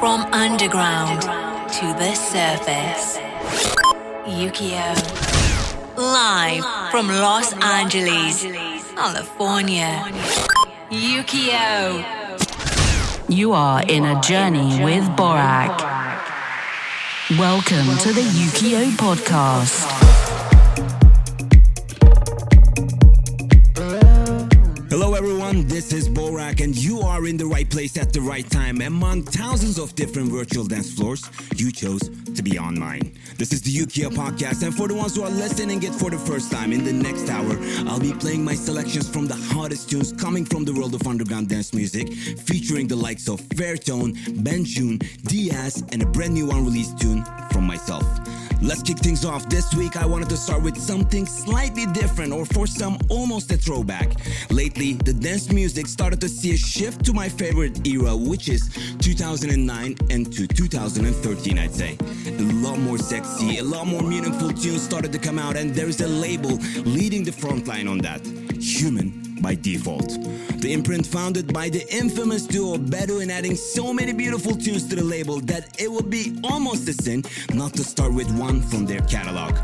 From underground to the surface. Ukiyo. Live from Los Angeles, California. Ukiyo. You are in a journey with Borak. Welcome to the Ukiyo podcast. Are in the right place at the right time. Among thousands of different virtual dance floors, you chose to be on mine. This is the Ukiyo podcast, and for the ones who are listening it for the first time, in the next hour, I'll be playing my selections from the hottest tunes coming from the world of underground dance music, featuring the likes of Fairtone, Ben June, Diaz, and a brand new unreleased tune from myself. Let's kick things off. This week, I wanted to start with something slightly different, or for some, almost a throwback. Lately, the dance music started to see a shift to my favorite era, which is 2009 and to 2013, I'd say. A lot more sexy, a lot more meaningful tunes started to come out, and there's a label leading the front line on that Human by default. The imprint founded by the infamous duo Bedouin adding so many beautiful tunes to the label that it would be almost a sin not to start with one from their catalog.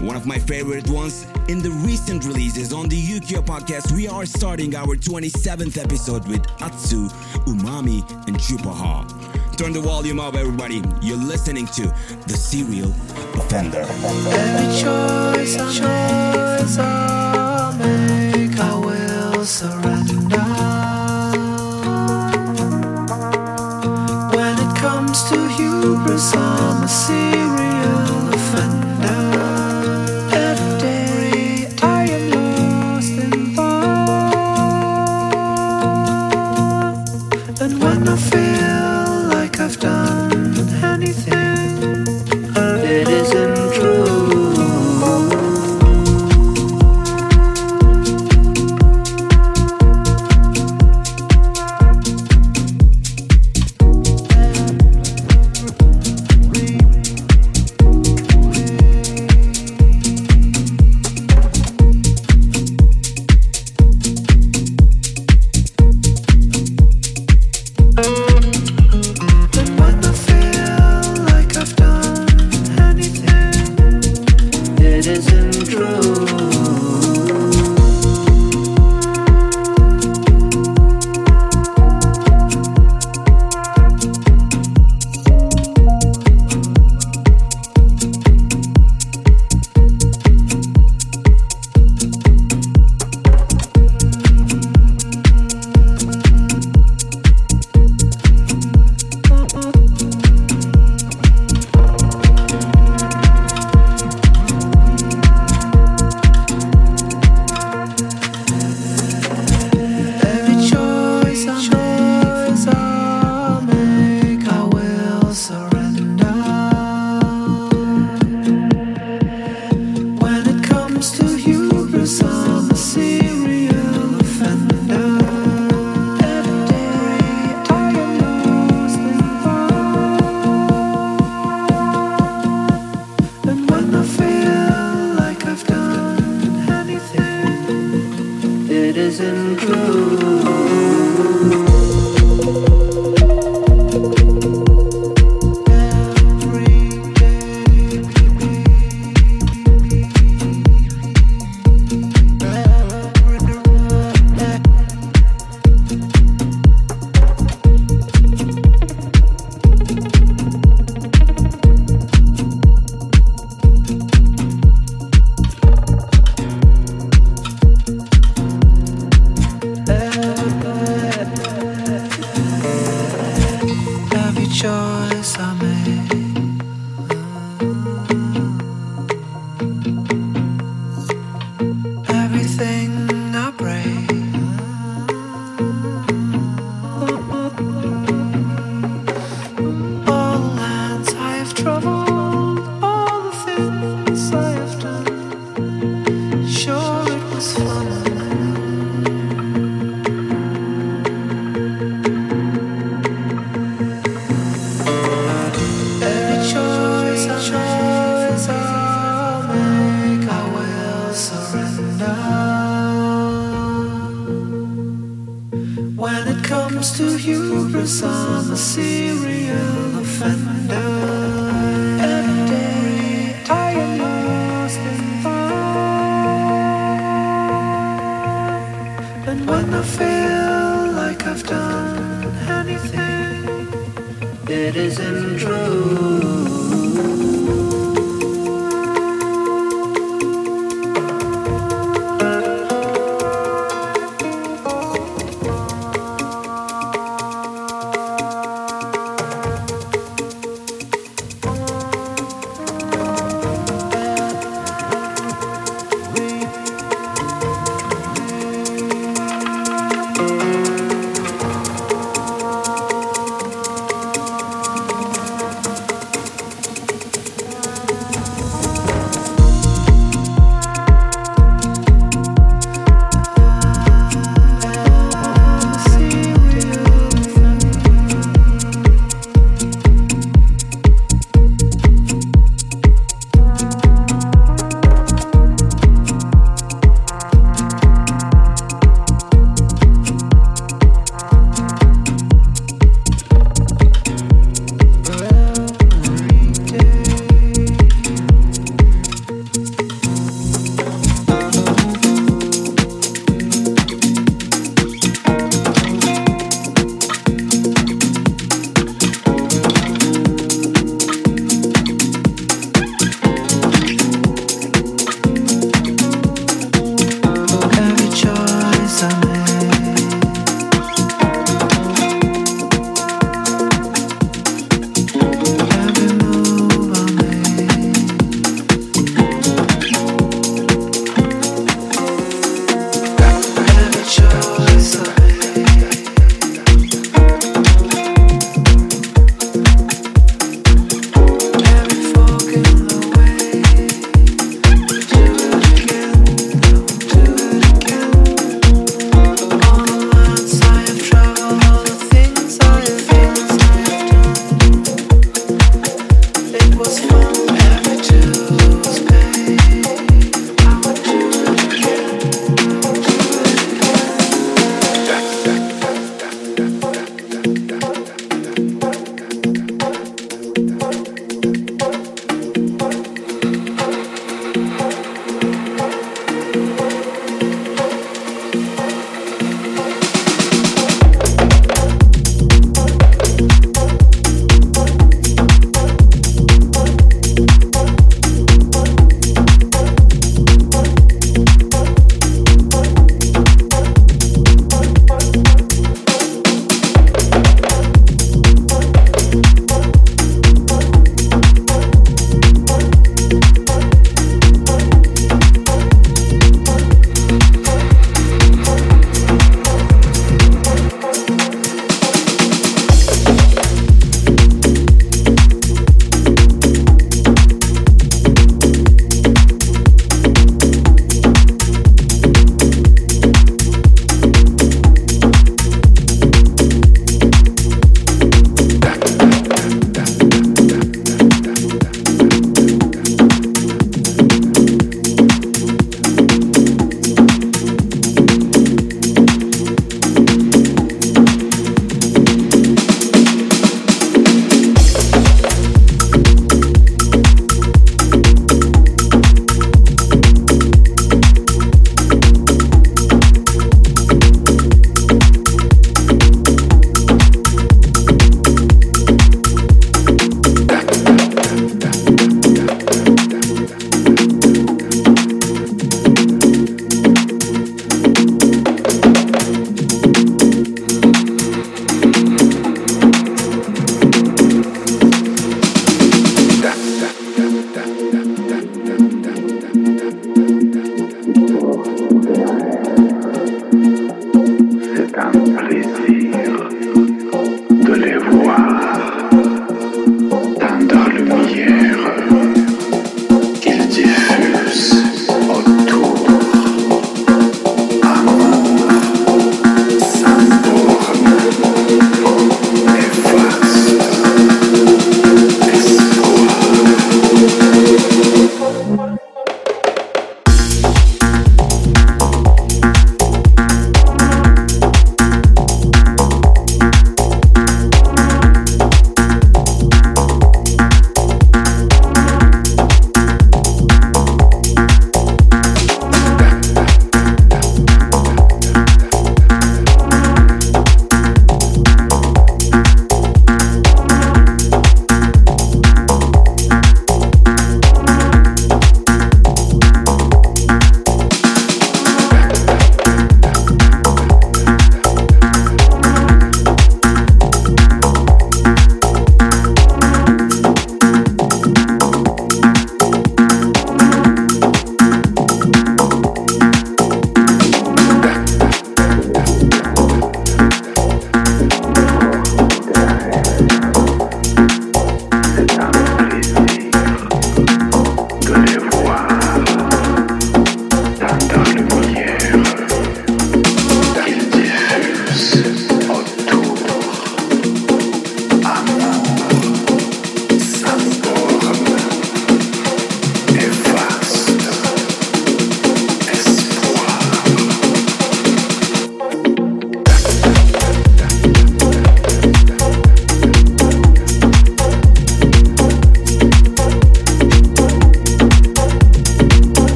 One of my favorite ones in the recent releases on the Ukiyo podcast, we are starting our 27th episode with Atsu, Umami, and Jupaha. Turn the volume up, everybody. You're listening to The Serial Offender. Every choice choice When it comes to hubris, I'm a serial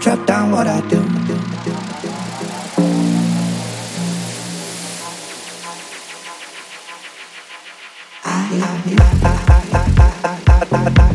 drop down what I do. I, love you.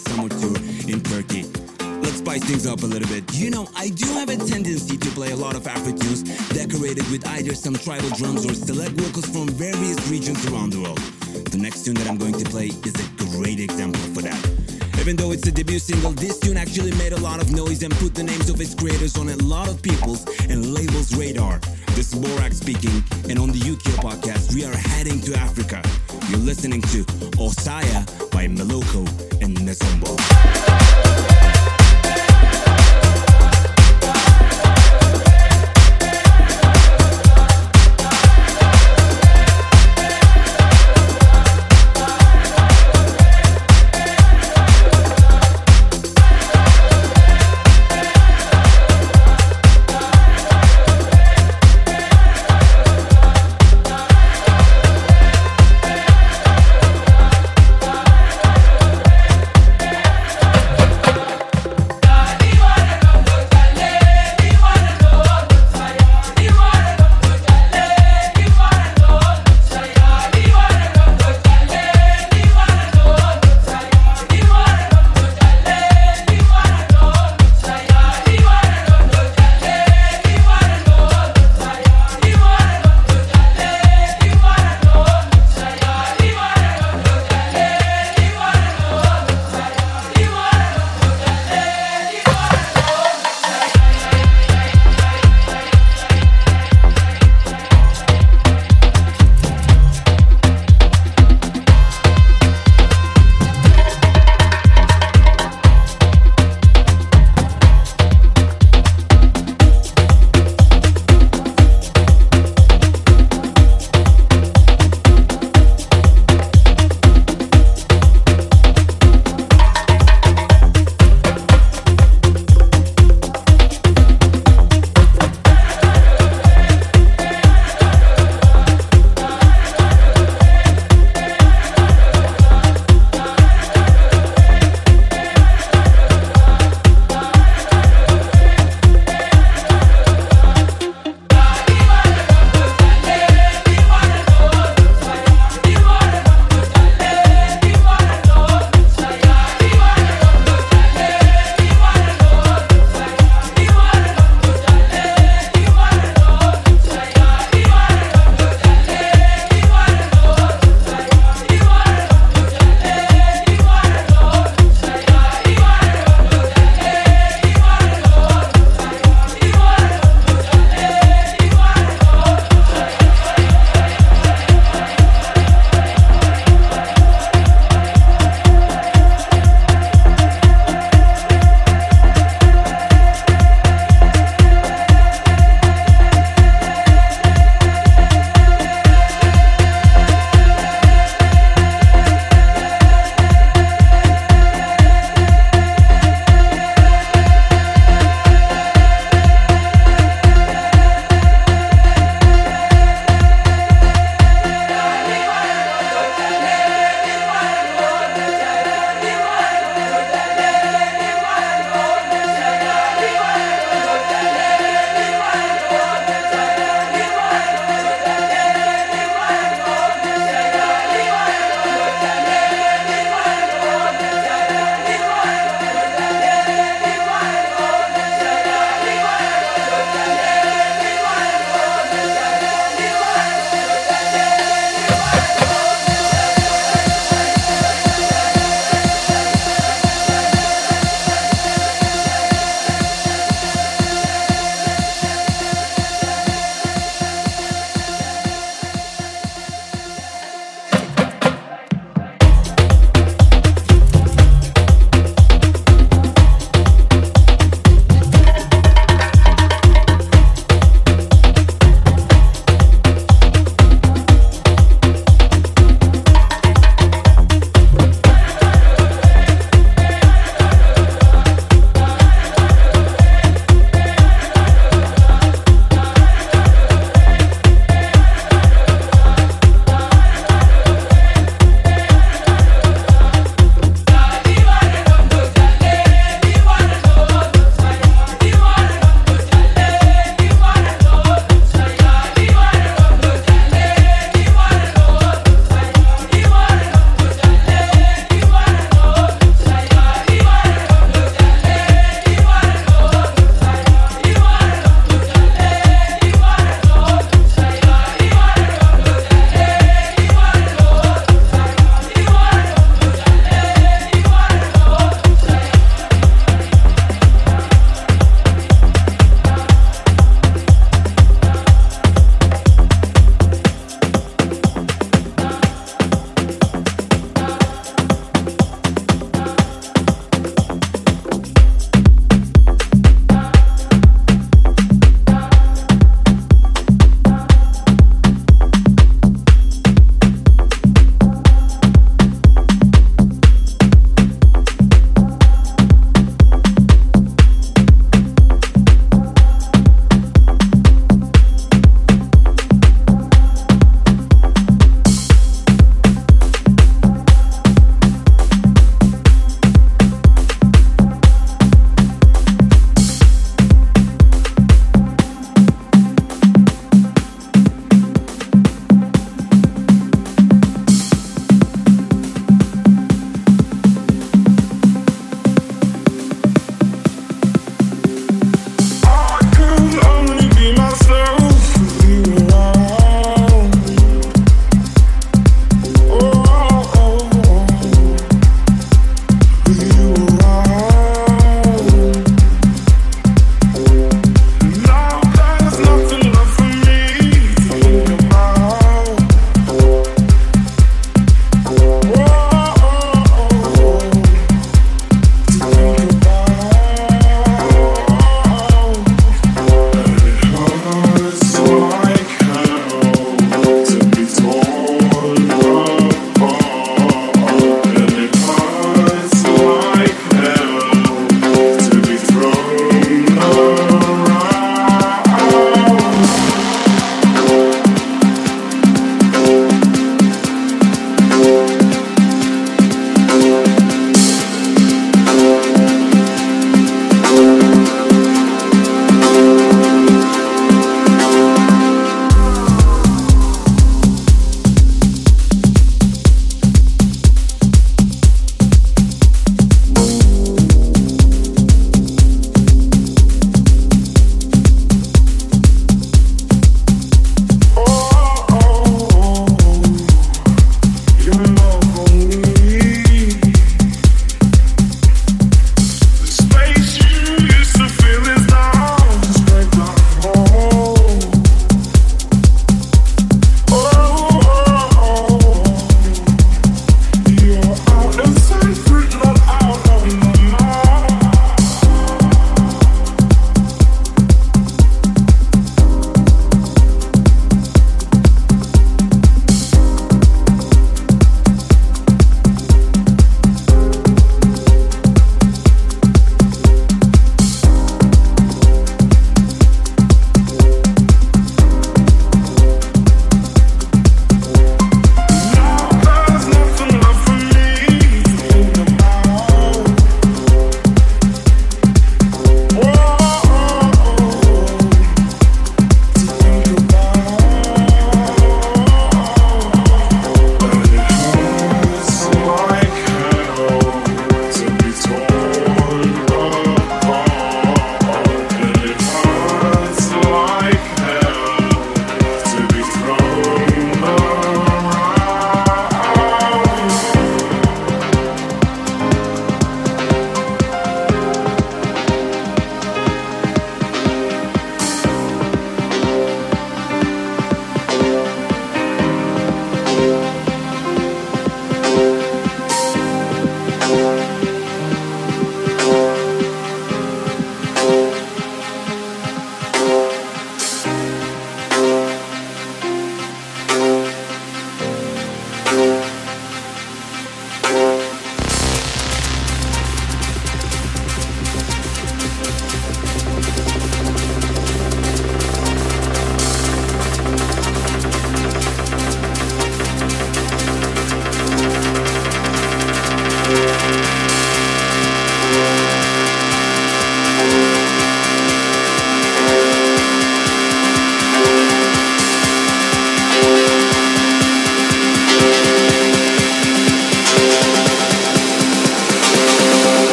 summer tour in Turkey. Let's spice things up a little bit. You know, I do have a tendency to play a lot of Afro tunes decorated with either some tribal drums or select vocals from various regions around the world. The next tune that I'm going to play is a great example for that. Even though it's a debut single, this tune actually made a lot of noise and put the names of its creators on a lot of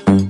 good.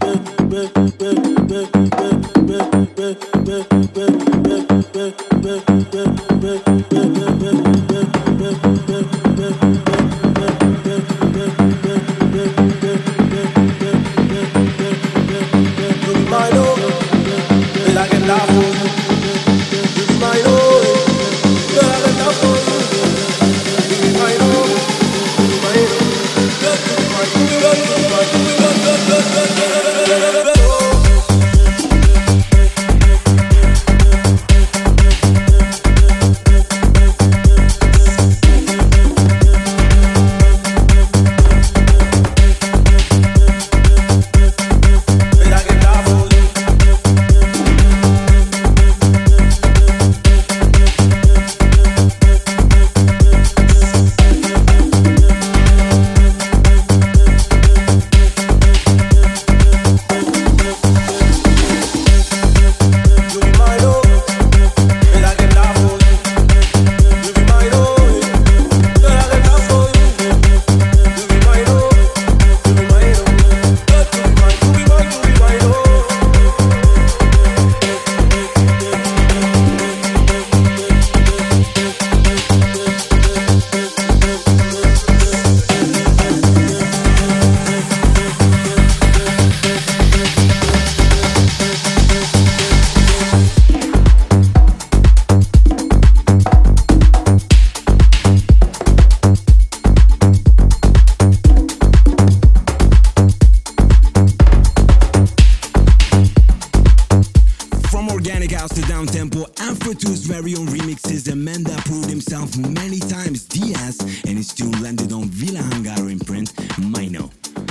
his very own remixes, The man that proved himself many times, Diaz, and he still landed on Villa Hangar imprint, Mino.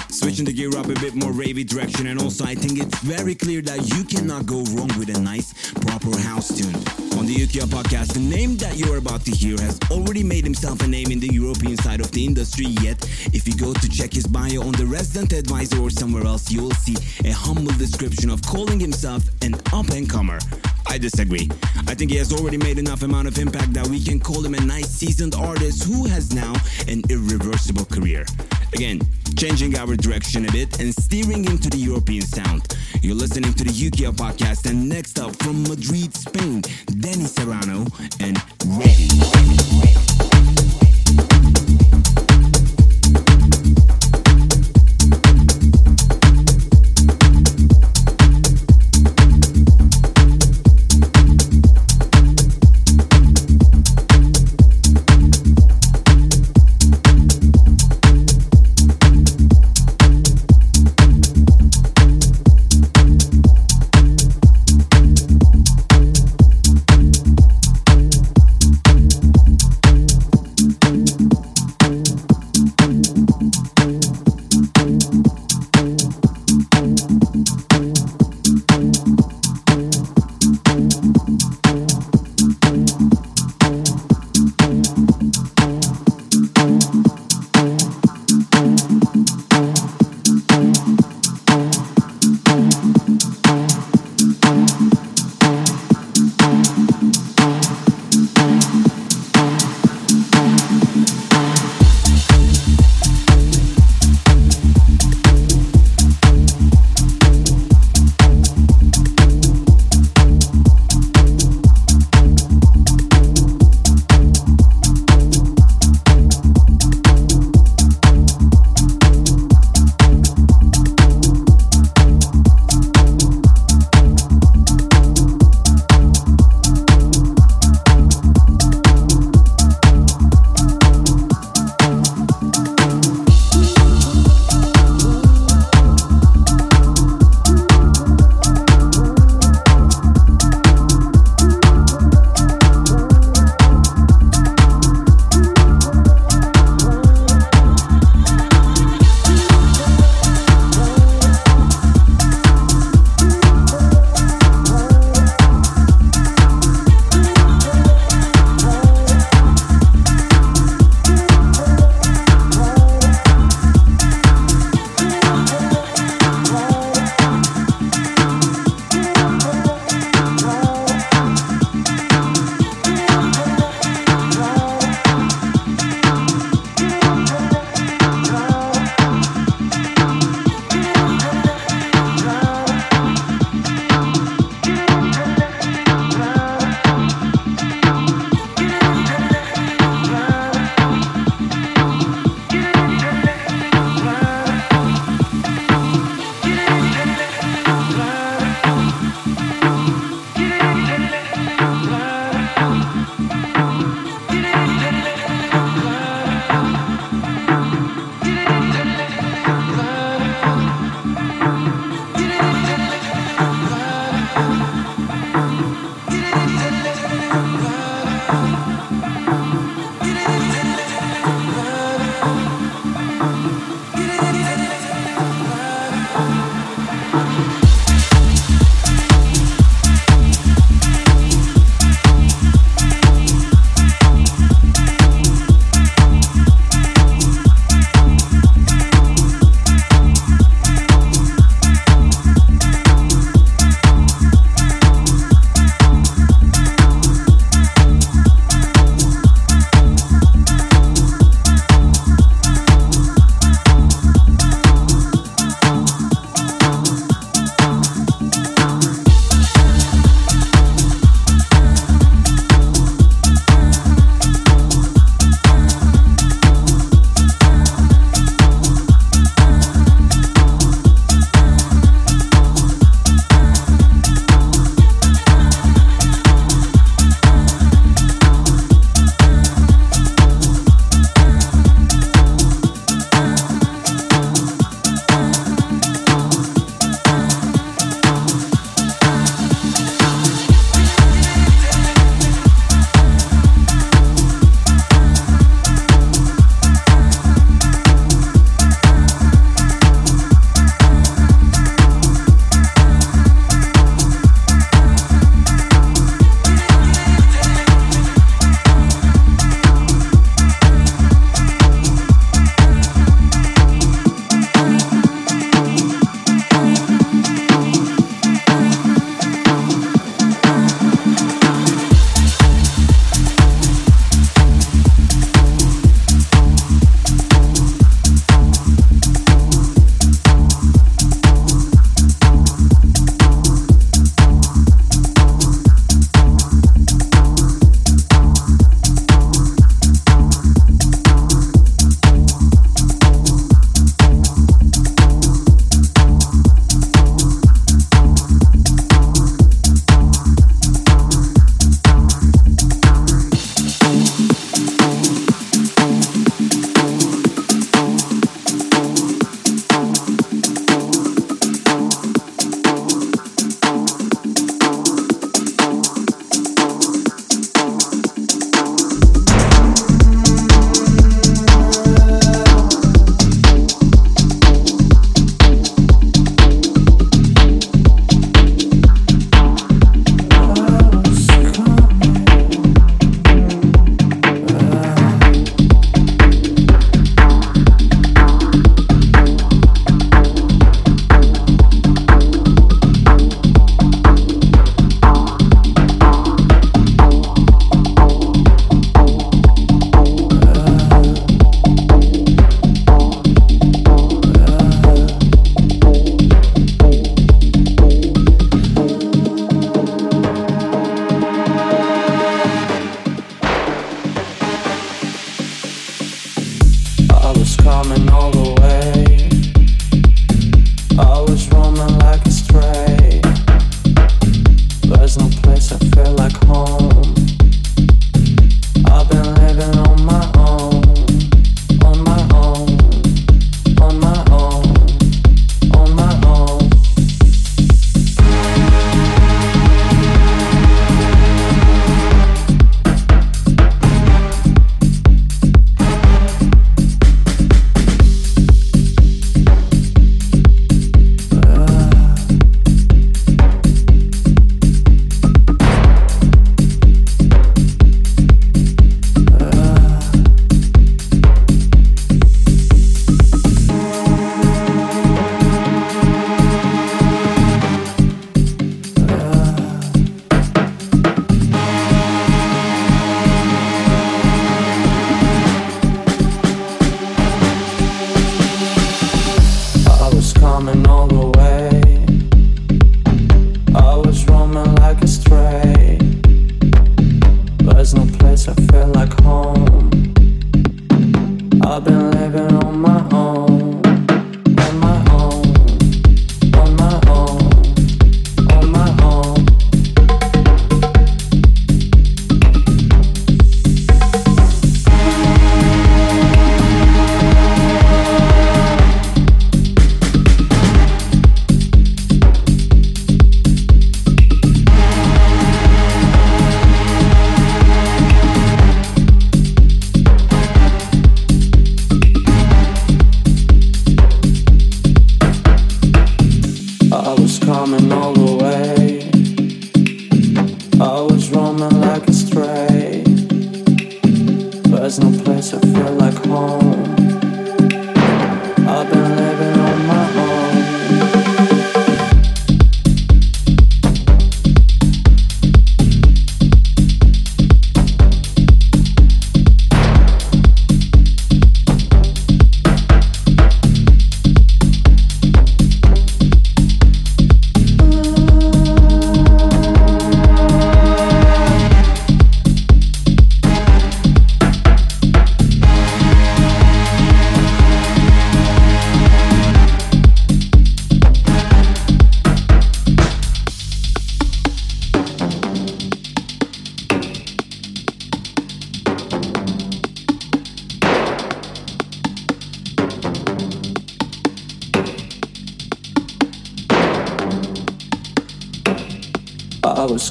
Switching the gear up a bit more ravey direction, and also I think it's very clear that you cannot go wrong with a nice, proper house tune. On the Ukiyo podcast, the name that you're about to hear has already made himself a name in the European side of the industry, yet if you go to check his bio on the Resident Advisor or somewhere else, you'll see a humble description of calling himself an up and comer. I disagree. I think he has already made enough amount of impact that we can call him a nice seasoned artist who has now an irreversible career. Again, changing our direction a bit and steering into the European sound. You're listening to the Ukiyo podcast, and next up from Madrid, Spain, Danny Serrano and Ready.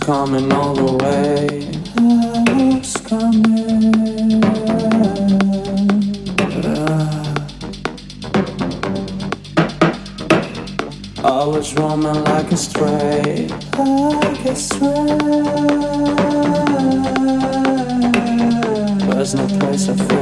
Coming all the way. I was coming. I was roaming like a stray, like a stray. There's no place I feel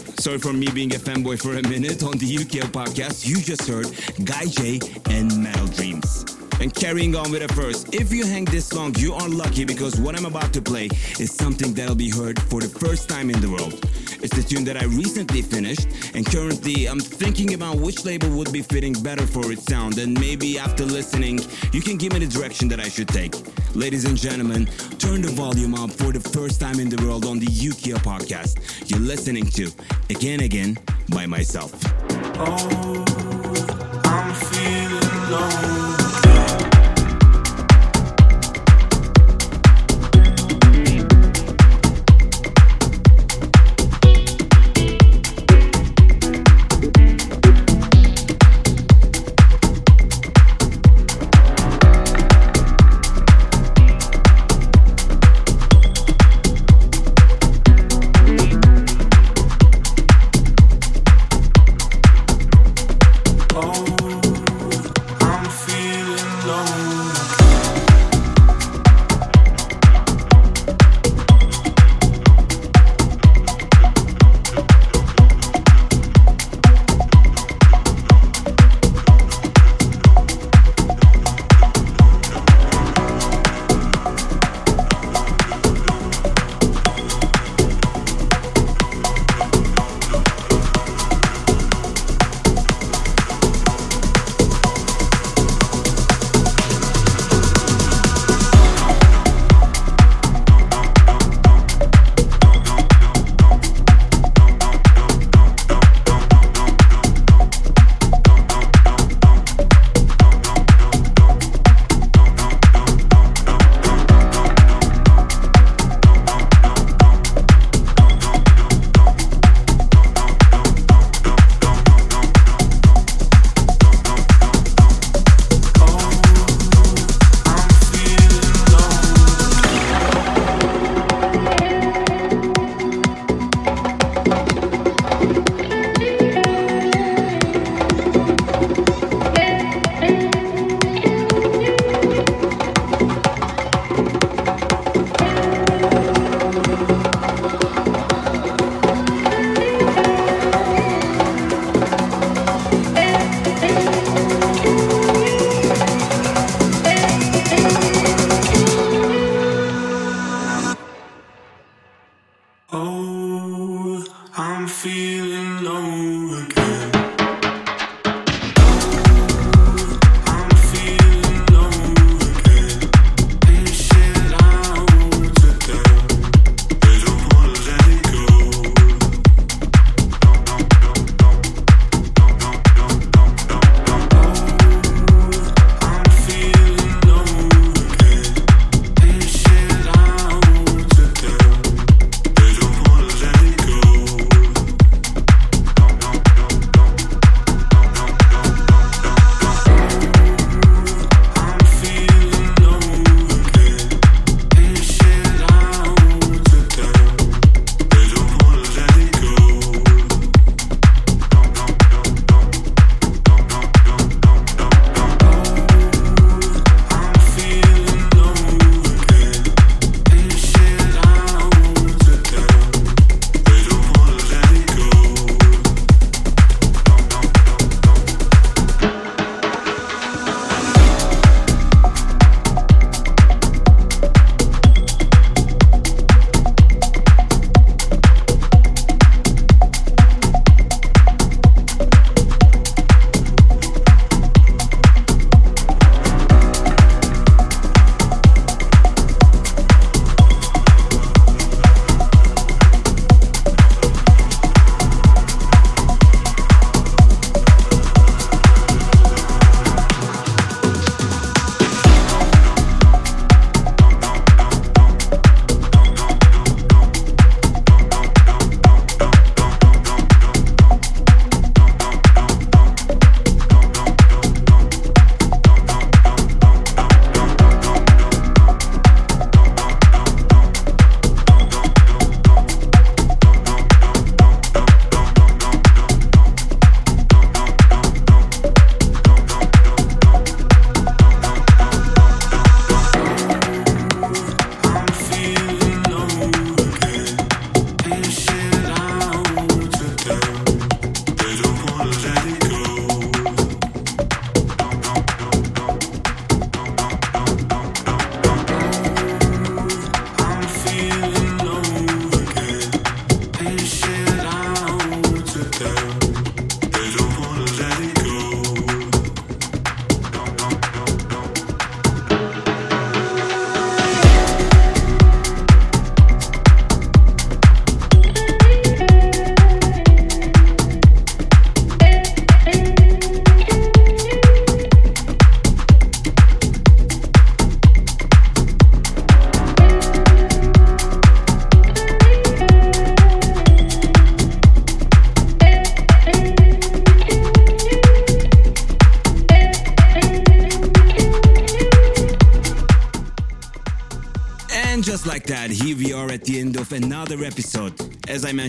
sorry for me being a fanboy for a minute on the Ukiyo podcast. You just heard Guy J and Metal Dreams. And carrying on with it first, if you hang this long, you are lucky because what I'm about to play is something that'll be heard for the first time in the world. It's the tune that I recently finished, and currently I'm thinking about which label would be fitting better for its sound, and maybe after listening, you can give me the direction that I should take. Ladies and gentlemen, turn the volume up for the first time in the world on the Ukiyo podcast. You're listening to Again Again by myself. Oh, I'm feeling low. alone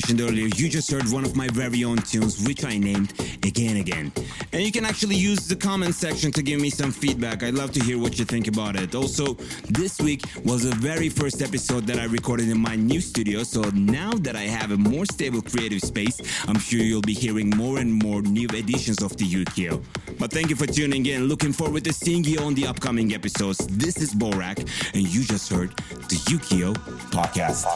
mentioned earlier, you just heard one of my very own tunes, which I named Again Again. And you can actually use the comment section to give me some feedback. I'd love to hear what you think about it. Also, this week was the very first episode that I recorded in my new studio, so now that I have a more stable creative space, I'm sure you'll be hearing more and more new editions of the Ukiyo. But thank you for tuning in. Looking forward to seeing you on the upcoming episodes. This is Borak, and you just heard the Ukiyo podcast.